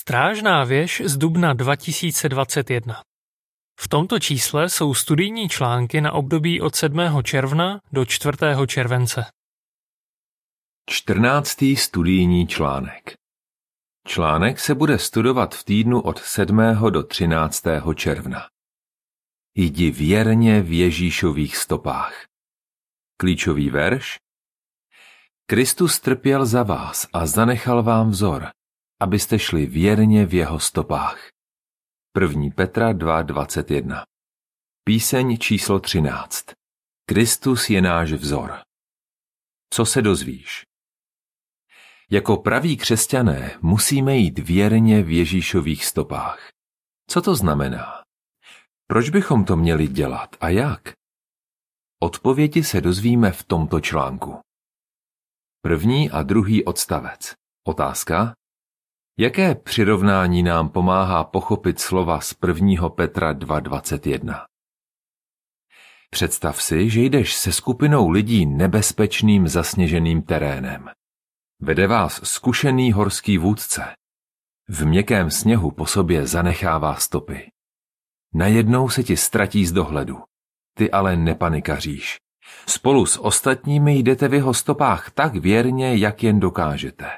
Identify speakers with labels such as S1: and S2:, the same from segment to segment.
S1: Strážná věž z dubna 2021 V tomto čísle jsou studijní články na období od 7. června do 4. července.
S2: 14. studijní článek Článek se bude studovat v týdnu od 7. do 13. června. Jdi věrně v Ježíšových stopách. Klíčový verš Kristus trpěl za vás a zanechal vám vzor, abyste šli věrně v jeho stopách. 1. Petra 2.21 Píseň číslo 13 Kristus je náš vzor. Co se dozvíš? Jako praví křesťané musíme jít věrně v Ježíšových stopách. Co to znamená? Proč bychom to měli dělat a jak? Odpovědi se dozvíme v tomto článku. První a druhý odstavec. Otázka. Jaké přirovnání nám pomáhá pochopit slova z 1. Petra 2.21? Představ si, že jdeš se skupinou lidí nebezpečným zasněženým terénem. Vede vás zkušený horský vůdce. V měkkém sněhu po sobě zanechává stopy. Najednou se ti ztratí z dohledu. Ty ale nepanikaříš. Spolu s ostatními jdete v jeho stopách tak věrně, jak jen dokážete.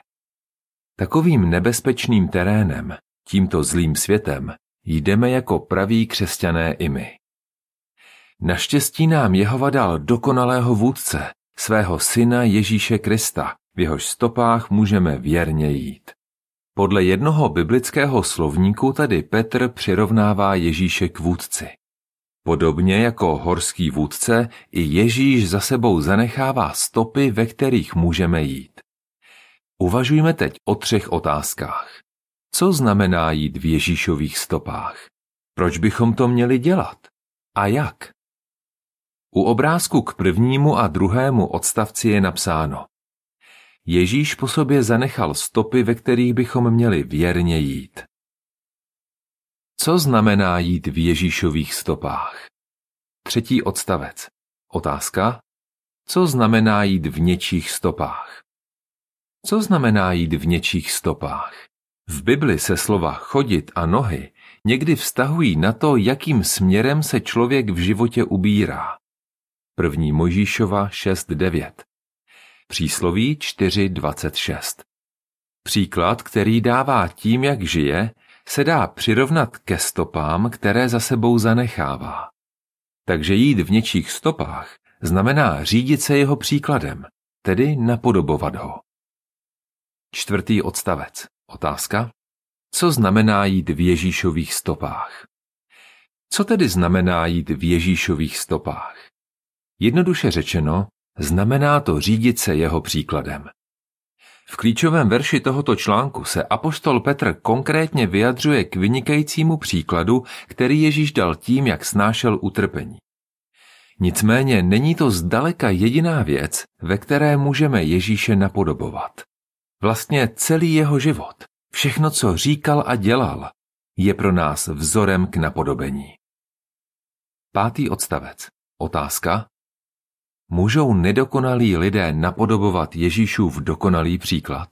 S2: Takovým nebezpečným terénem, tímto zlým světem, jdeme jako praví křesťané i my. Naštěstí nám Jehova dal dokonalého vůdce, svého syna Ježíše Krista, v jehož stopách můžeme věrně jít. Podle jednoho biblického slovníku tady Petr přirovnává Ježíše k vůdci. Podobně jako horský vůdce, i Ježíš za sebou zanechává stopy, ve kterých můžeme jít. Uvažujme teď o třech otázkách. Co znamená jít v Ježíšových stopách? Proč bychom to měli dělat? A jak? U obrázku k prvnímu a druhému odstavci je napsáno Ježíš po sobě zanechal stopy, ve kterých bychom měli věrně jít. Co znamená jít v Ježíšových stopách? Třetí odstavec. Otázka. Co znamená jít v něčích stopách? Co znamená jít v něčích stopách? V Bibli se slova chodit a nohy někdy vztahují na to, jakým směrem se člověk v životě ubírá. První Mojžíšova 6.9 Přísloví 4.26 Příklad, který dává tím, jak žije, se dá přirovnat ke stopám, které za sebou zanechává. Takže jít v něčích stopách znamená řídit se jeho příkladem, tedy napodobovat ho. Čtvrtý odstavec. Otázka. Co znamená jít v Ježíšových stopách? Co tedy znamená jít v Ježíšových stopách? Jednoduše řečeno, znamená to řídit se jeho příkladem. V klíčovém verši tohoto článku se apoštol Petr konkrétně vyjadřuje k vynikajícímu příkladu, který Ježíš dal tím, jak snášel utrpení. Nicméně není to zdaleka jediná věc, ve které můžeme Ježíše napodobovat. Vlastně celý jeho život, všechno, co říkal a dělal, je pro nás vzorem k napodobení. Pátý odstavec. Otázka. Můžou nedokonalí lidé napodobovat Ježíšův dokonalý příklad?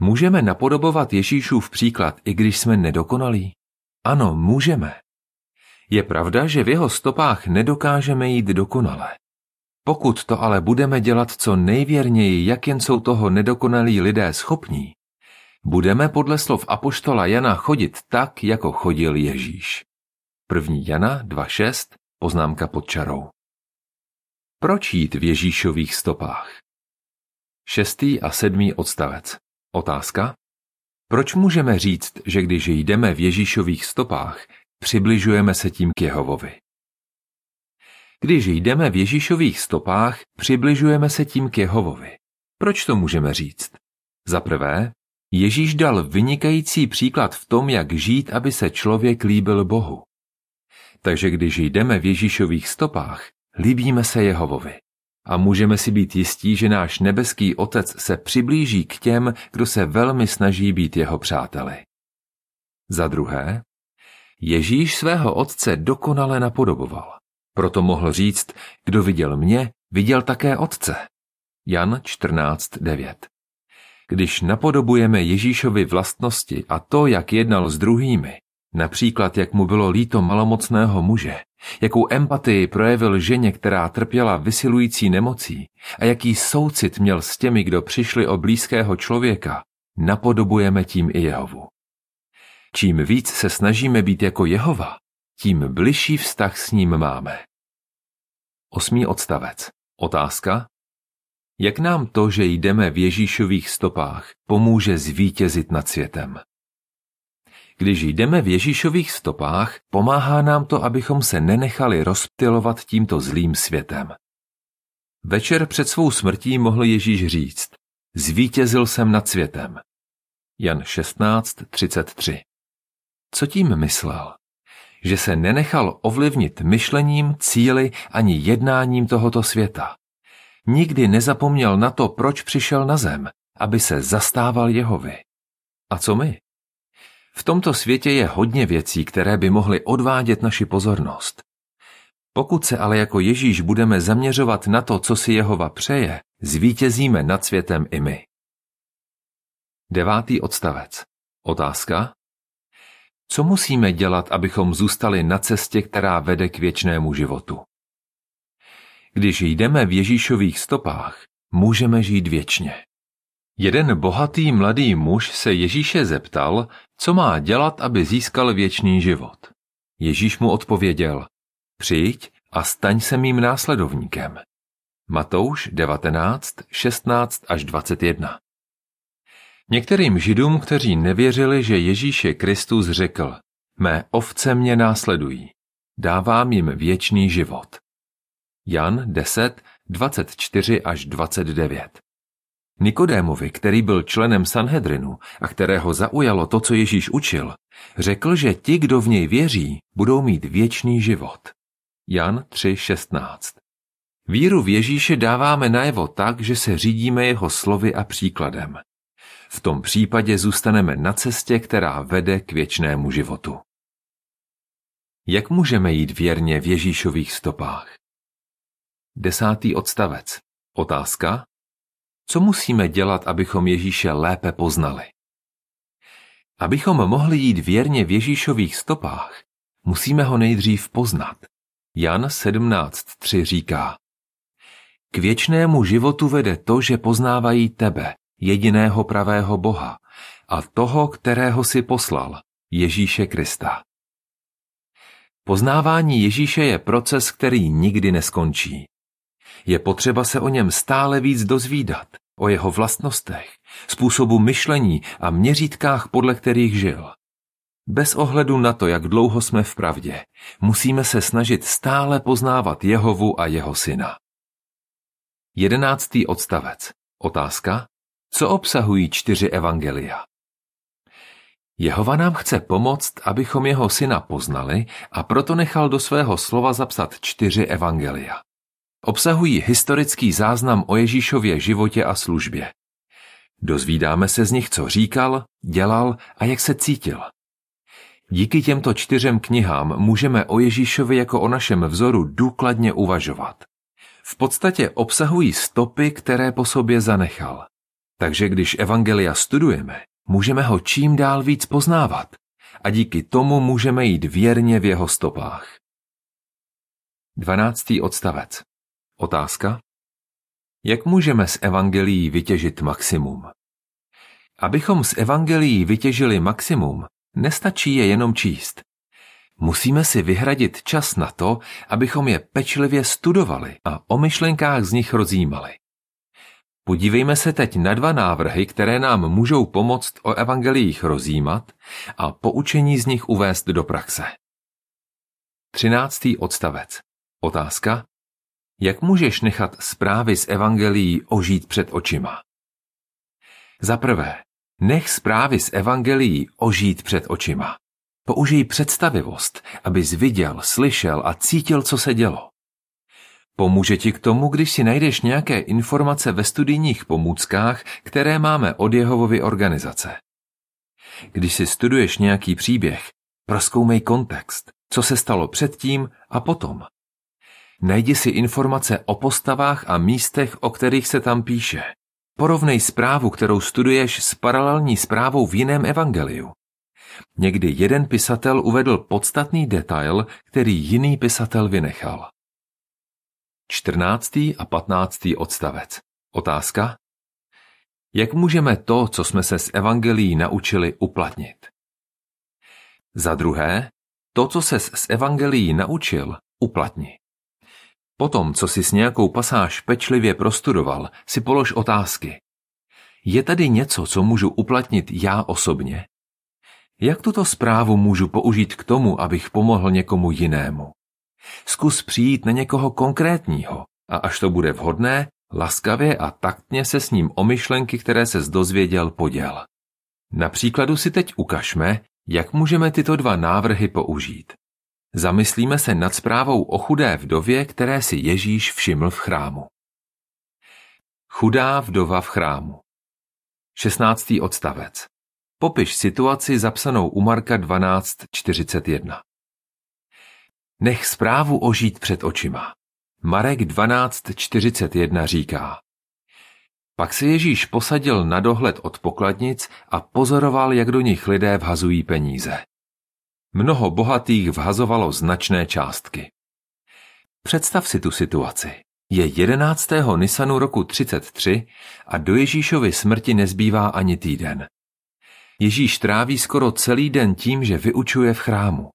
S2: Můžeme napodobovat Ježíšův příklad, i když jsme nedokonalí? Ano, můžeme. Je pravda, že v jeho stopách nedokážeme jít dokonale. Pokud to ale budeme dělat co nejvěrněji, jak jen jsou toho nedokonalí lidé schopní, budeme podle slov Apoštola Jana chodit tak, jako chodil Ježíš. 1. Jana 2.6, poznámka pod čarou. Proč jít v Ježíšových stopách? Šestý a sedmý odstavec. Otázka. Proč můžeme říct, že když jdeme v Ježíšových stopách, přibližujeme se tím k Jehovovi? Když jdeme v Ježíšových stopách, přibližujeme se tím k Jehovovi. Proč to můžeme říct? Za prvé, Ježíš dal vynikající příklad v tom, jak žít, aby se člověk líbil Bohu. Takže když jdeme v Ježíšových stopách, líbíme se Jehovovi. A můžeme si být jistí, že náš nebeský Otec se přiblíží k těm, kdo se velmi snaží být jeho přáteli. Za druhé, Ježíš svého Otce dokonale napodoboval. Proto mohl říct, kdo viděl mě, viděl také Otce. Jan 14.9 Když napodobujeme Ježíšovi vlastnosti a to, jak jednal s druhými, například jak mu bylo líto malomocného muže, jakou empatii projevil ženě, která trpěla vysilující nemocí a jaký soucit měl s těmi, kdo přišli o blízkého člověka, napodobujeme tím i Jehovu. Čím víc se snažíme být jako Jehova, tím bližší vztah s ním máme. Osmý odstavec. Otázka. Jak nám to, že jdeme v Ježíšových stopách, pomůže zvítězit nad světem? Když jdeme v Ježíšových stopách, pomáhá nám to, abychom se nenechali rozptilovat tímto zlým světem. Večer před svou smrtí mohl Ježíš říct, zvítězil jsem nad světem. Jan 16.33 Co tím myslel? Že se nenechal ovlivnit myšlením, cíly ani jednáním tohoto světa. Nikdy nezapomněl na to, proč přišel na zem, aby se zastával Jehovy. A co my? V tomto světě je hodně věcí, které by mohly odvádět naši pozornost. Pokud se ale jako Ježíš budeme zaměřovat na to, co si Jehova přeje, zvítězíme nad světem i my. Devátý odstavec. Otázka. Co musíme dělat, abychom zůstali na cestě, která vede k věčnému životu? Když jdeme v Ježíšových stopách, můžeme žít věčně. Jeden bohatý mladý muž se Ježíše zeptal, co má dělat, aby získal věčný život. Ježíš mu odpověděl, přijď a staň se mým následovníkem. Matouš 19, 16 až 21 Některým židům, kteří nevěřili, že Ježíš je Kristus, řekl, mé ovce mě následují, dávám jim věčný život. Jan 10, 24 až 29 Nikodémovi, který byl členem Sanhedrinu a kterého zaujalo to, co Ježíš učil, řekl, že ti, kdo v něj věří, budou mít věčný život. Jan 3.16 Víru v Ježíše dáváme najevo tak, že se řídíme jeho slovy a příkladem. V tom případě zůstaneme na cestě, která vede k věčnému životu. Jak můžeme jít věrně v Ježíšových stopách? Desátý odstavec. Otázka, co musíme dělat, abychom Ježíše lépe poznali? Abychom mohli jít věrně v Ježíšových stopách, musíme ho nejdřív poznat. Jan 17.3 říká K věčnému životu vede to, že poznávají tebe, jediného pravého Boha, a toho, kterého si poslal, Ježíše Krista. Poznávání Ježíše je proces, který nikdy neskončí. Je potřeba se o něm stále víc dozvídat, o jeho vlastnostech, způsobu myšlení a měřítkách, podle kterých žil. Bez ohledu na to, jak dlouho jsme v pravdě, musíme se snažit stále poznávat Jehovu a jeho syna. Jedenáctý odstavec. Otázka. Co obsahují čtyři evangelia? Jehova nám chce pomoct, abychom jeho syna poznali a proto nechal do svého slova zapsat čtyři evangelia. Obsahují historický záznam o Ježíšově životě a službě. Dozvídáme se z nich, co říkal, dělal a jak se cítil. Díky těmto čtyřem knihám můžeme o Ježíšovi jako o našem vzoru důkladně uvažovat. V podstatě obsahují stopy, které po sobě zanechal. Takže když Evangelia studujeme, můžeme ho čím dál víc poznávat a díky tomu můžeme jít věrně v jeho stopách. 12. odstavec Otázka? Jak můžeme z evangelií vytěžit maximum? Abychom z evangelií vytěžili maximum, nestačí je jenom číst. Musíme si vyhradit čas na to, abychom je pečlivě studovali a o myšlenkách z nich rozjímali. Podívejme se teď na dva návrhy, které nám můžou pomoct o evangeliích rozjímat a poučení z nich uvést do praxe. 13. odstavec. Otázka. Jak můžeš nechat zprávy z evangelií ožít před očima? Za prvé, nech zprávy z evangelií ožít před očima. Použij představivost, abys viděl, slyšel a cítil, co se dělo. Pomůže ti k tomu, když si najdeš nějaké informace ve studijních pomůckách, které máme od Jehovovy organizace. Když si studuješ nějaký příběh, proskoumej kontext, co se stalo předtím a potom. Najdi si informace o postavách a místech, o kterých se tam píše. Porovnej zprávu, kterou studuješ s paralelní zprávou v jiném evangeliu. Někdy jeden pisatel uvedl podstatný detail, který jiný pisatel vynechal. 14. a 15. odstavec. Otázka. Jak můžeme to, co jsme se z evangelií naučili, uplatnit? Za druhé, to, co ses z evangelií naučil, uplatni. Potom, co si s nějakou pasáž pečlivě prostudoval, si polož otázky. Je tady něco, co můžu uplatnit já osobně? Jak tuto zprávu můžu použít k tomu, abych pomohl někomu jinému? Zkus přijít na někoho konkrétního a až to bude vhodné, laskavě a taktně se s ním o myšlenky, které se dozvěděl, poděl. Na příkladu si teď ukažme, jak můžeme tyto dva návrhy použít. Zamyslíme se nad zprávou o chudé vdově, které si Ježíš všiml v chrámu. Chudá vdova v chrámu 16. odstavec Popiš situaci zapsanou u Marka 12.41. Nech zprávu ožít před očima. Marek 12.41 říká. Pak se Ježíš posadil na dohled od pokladnic a pozoroval, jak do nich lidé vhazují peníze. Mnoho bohatých vhazovalo značné částky. Představ si tu situaci. Je 11. Nisanu roku 33 a do Ježíšovy smrti nezbývá ani týden. Ježíš tráví skoro celý den tím, že vyučuje v chrámu.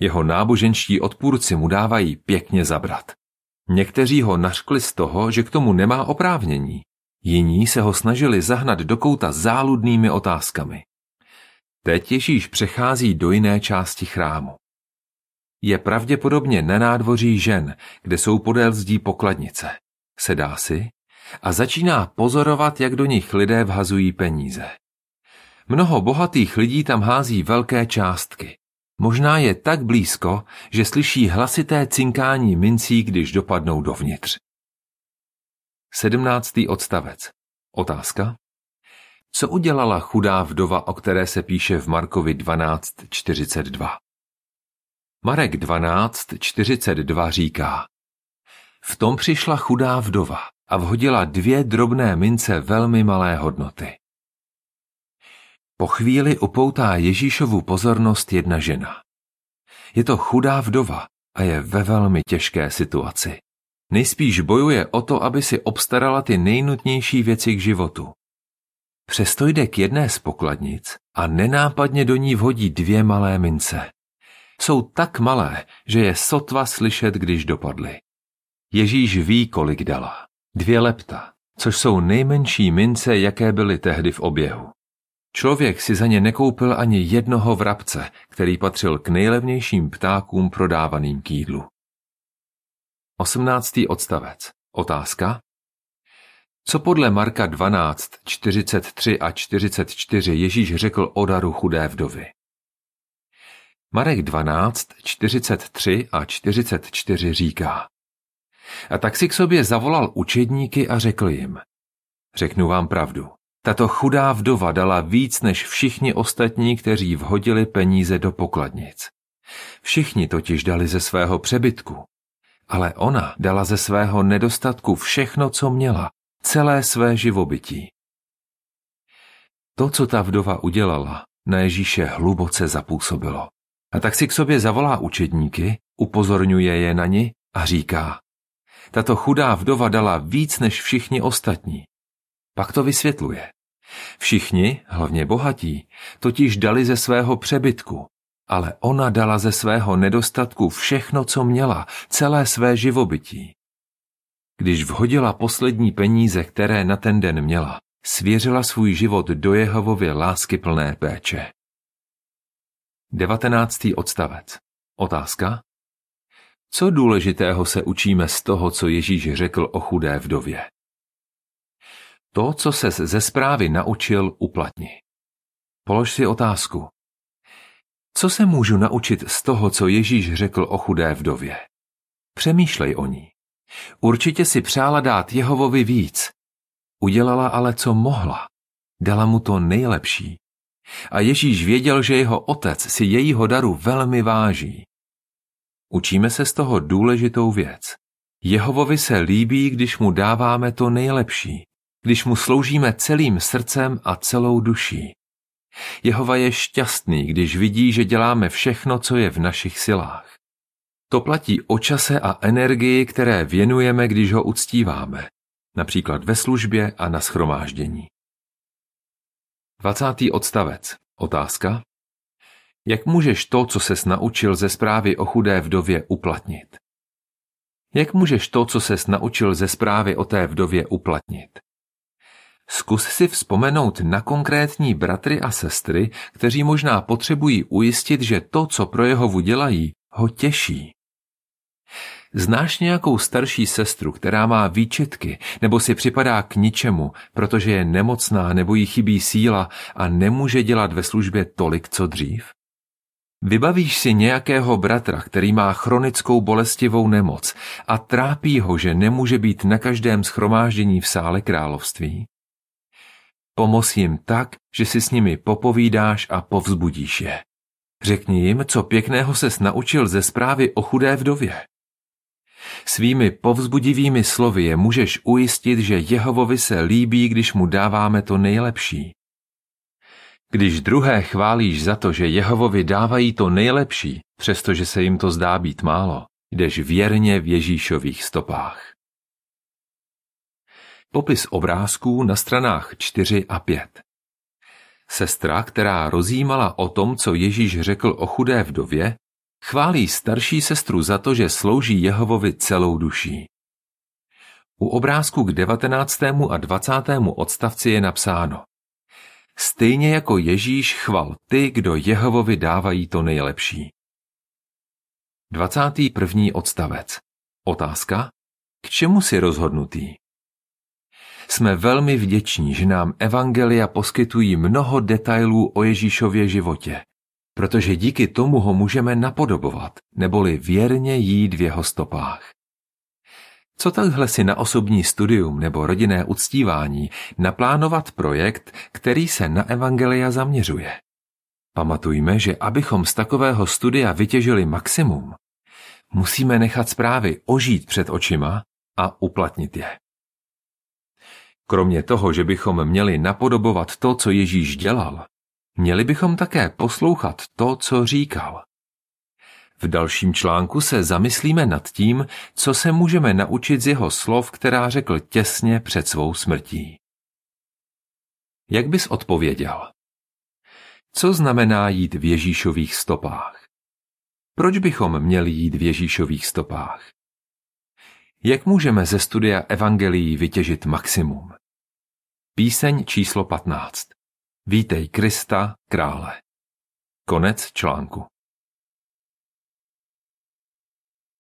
S2: Jeho náboženští odpůrci mu dávají pěkně zabrat. Někteří ho naškli z toho, že k tomu nemá oprávnění. Jiní se ho snažili zahnat do kouta záludnými otázkami. Teď Ježíš přechází do jiné části chrámu. Je pravděpodobně na nádvoří žen, kde jsou podél zdí pokladnice. Sedá si a začíná pozorovat, jak do nich lidé vhazují peníze. Mnoho bohatých lidí tam hází velké částky. Možná je tak blízko, že slyší hlasité cinkání mincí, když dopadnou dovnitř. 17. odstavec. Otázka. Co udělala chudá vdova, o které se píše v Markovi 12.42? Marek 12.42 říká V tom přišla chudá vdova a vhodila dvě drobné mince velmi malé hodnoty. Po chvíli upoutá Ježíšovu pozornost jedna žena. Je to chudá vdova a je ve velmi těžké situaci. Nejspíš bojuje o to, aby si obstarala ty nejnutnější věci k životu. Přesto jde k jedné z pokladnic a nenápadně do ní vhodí dvě malé mince. Jsou tak malé, že je sotva slyšet, když dopadly. Ježíš ví, kolik dala. Dvě lepta, což jsou nejmenší mince, jaké byly tehdy v oběhu. Člověk si za ně nekoupil ani jednoho vrabce, který patřil k nejlevnějším ptákům prodávaným k jídlu. 18. odstavec. Otázka. Co podle Marka 12, 43 a 44 Ježíš řekl o daru chudé vdovy? Marek 12, 43 a 44 říká. A tak si k sobě zavolal učedníky a řekl jim. Řeknu vám pravdu. Tato chudá vdova dala víc než všichni ostatní, kteří vhodili peníze do pokladnic. Všichni totiž dali ze svého přebytku. Ale ona dala ze svého nedostatku všechno, co měla, celé své živobytí. To, co ta vdova udělala, na Ježíše hluboce zapůsobilo. A tak si k sobě zavolá učedníky, upozorňuje je na ni a říká, tato chudá vdova dala víc než všichni ostatní. Pak to vysvětluje. Všichni, hlavně bohatí, totiž dali ze svého přebytku, ale ona dala ze svého nedostatku všechno, co měla, celé své živobytí. Když vhodila poslední peníze, které na ten den měla, svěřila svůj život do Jehovově plné péče. 19. odstavec. Otázka? Co důležitého se učíme z toho, co Ježíš řekl o chudé vdově? To, co se ze zprávy naučil, uplatni. Polož si otázku. Co se můžu naučit z toho, co Ježíš řekl o chudé vdově? Přemýšlej o ní. Určitě si přála dát Jehovovi víc. Udělala ale, co mohla. Dala mu to nejlepší. A Ježíš věděl, že jeho otec si jejího daru velmi váží. Učíme se z toho důležitou věc. Jehovovi se líbí, když mu dáváme to nejlepší. Když mu sloužíme celým srdcem a celou duší. Jehova je šťastný, když vidí, že děláme všechno, co je v našich silách. To platí o čase a energii, které věnujeme, když ho uctíváme, například ve službě a na schromáždění. 20. odstavec. Otázka. Jak můžeš to, co ses naučil ze zprávy o chudé vdově, uplatnit? Jak můžeš to, co ses naučil ze zprávy o té vdově, uplatnit? Zkus si vzpomenout na konkrétní bratry a sestry, kteří možná potřebují ujistit, že to, co pro Jehovu dělají, ho těší. Znáš nějakou starší sestru, která má výčitky nebo si připadá k ničemu, protože je nemocná nebo jí chybí síla a nemůže dělat ve službě tolik, co dřív? Vybavíš si nějakého bratra, který má chronickou bolestivou nemoc a trápí ho, že nemůže být na každém schromáždění v sále království? Pomoz jim tak, že si s nimi popovídáš a povzbudíš je. Řekni jim, co pěkného ses naučil ze zprávy o chudé vdově. Svými povzbudivými slovy je můžeš ujistit, že Jehovovi se líbí, když mu dáváme to nejlepší. Když druhé chválíš za to, že Jehovovi dávají to nejlepší, přestože se jim to zdá být málo, jdeš věrně v Ježíšových stopách. Popis obrázků na stranách 4 a 5 Sestra, která rozjímala o tom, co Ježíš řekl o chudé vdově, chválí starší sestru za to, že slouží Jehovovi celou duší. U obrázku k 19. a 20. odstavci je napsáno Stejně jako Ježíš chval ty, kdo Jehovovi dávají to nejlepší. 21. odstavec. Otázka. K čemu si rozhodnutý? Jsme velmi vděční, že nám evangelia poskytují mnoho detailů o Ježíšově životě, protože díky tomu ho můžeme napodobovat, neboli věrně jít v jeho stopách. Co takhle si na osobní studium nebo rodinné uctívání naplánovat projekt, který se na evangelia zaměřuje? Pamatujme, že abychom z takového studia vytěžili maximum, musíme nechat zprávy ožít před očima a uplatnit je. Kromě toho, že bychom měli napodobovat to, co Ježíš dělal, měli bychom také poslouchat to, co říkal. V dalším článku se zamyslíme nad tím, co se můžeme naučit z jeho slov, která řekl těsně před svou smrtí. Jak bys odpověděl? Co znamená jít v Ježíšových stopách? Proč bychom měli jít v Ježíšových stopách? Jak můžeme ze studia evangelií vytěžit maximum? Píseň číslo 15. Vítej Krista, krále. Konec článku.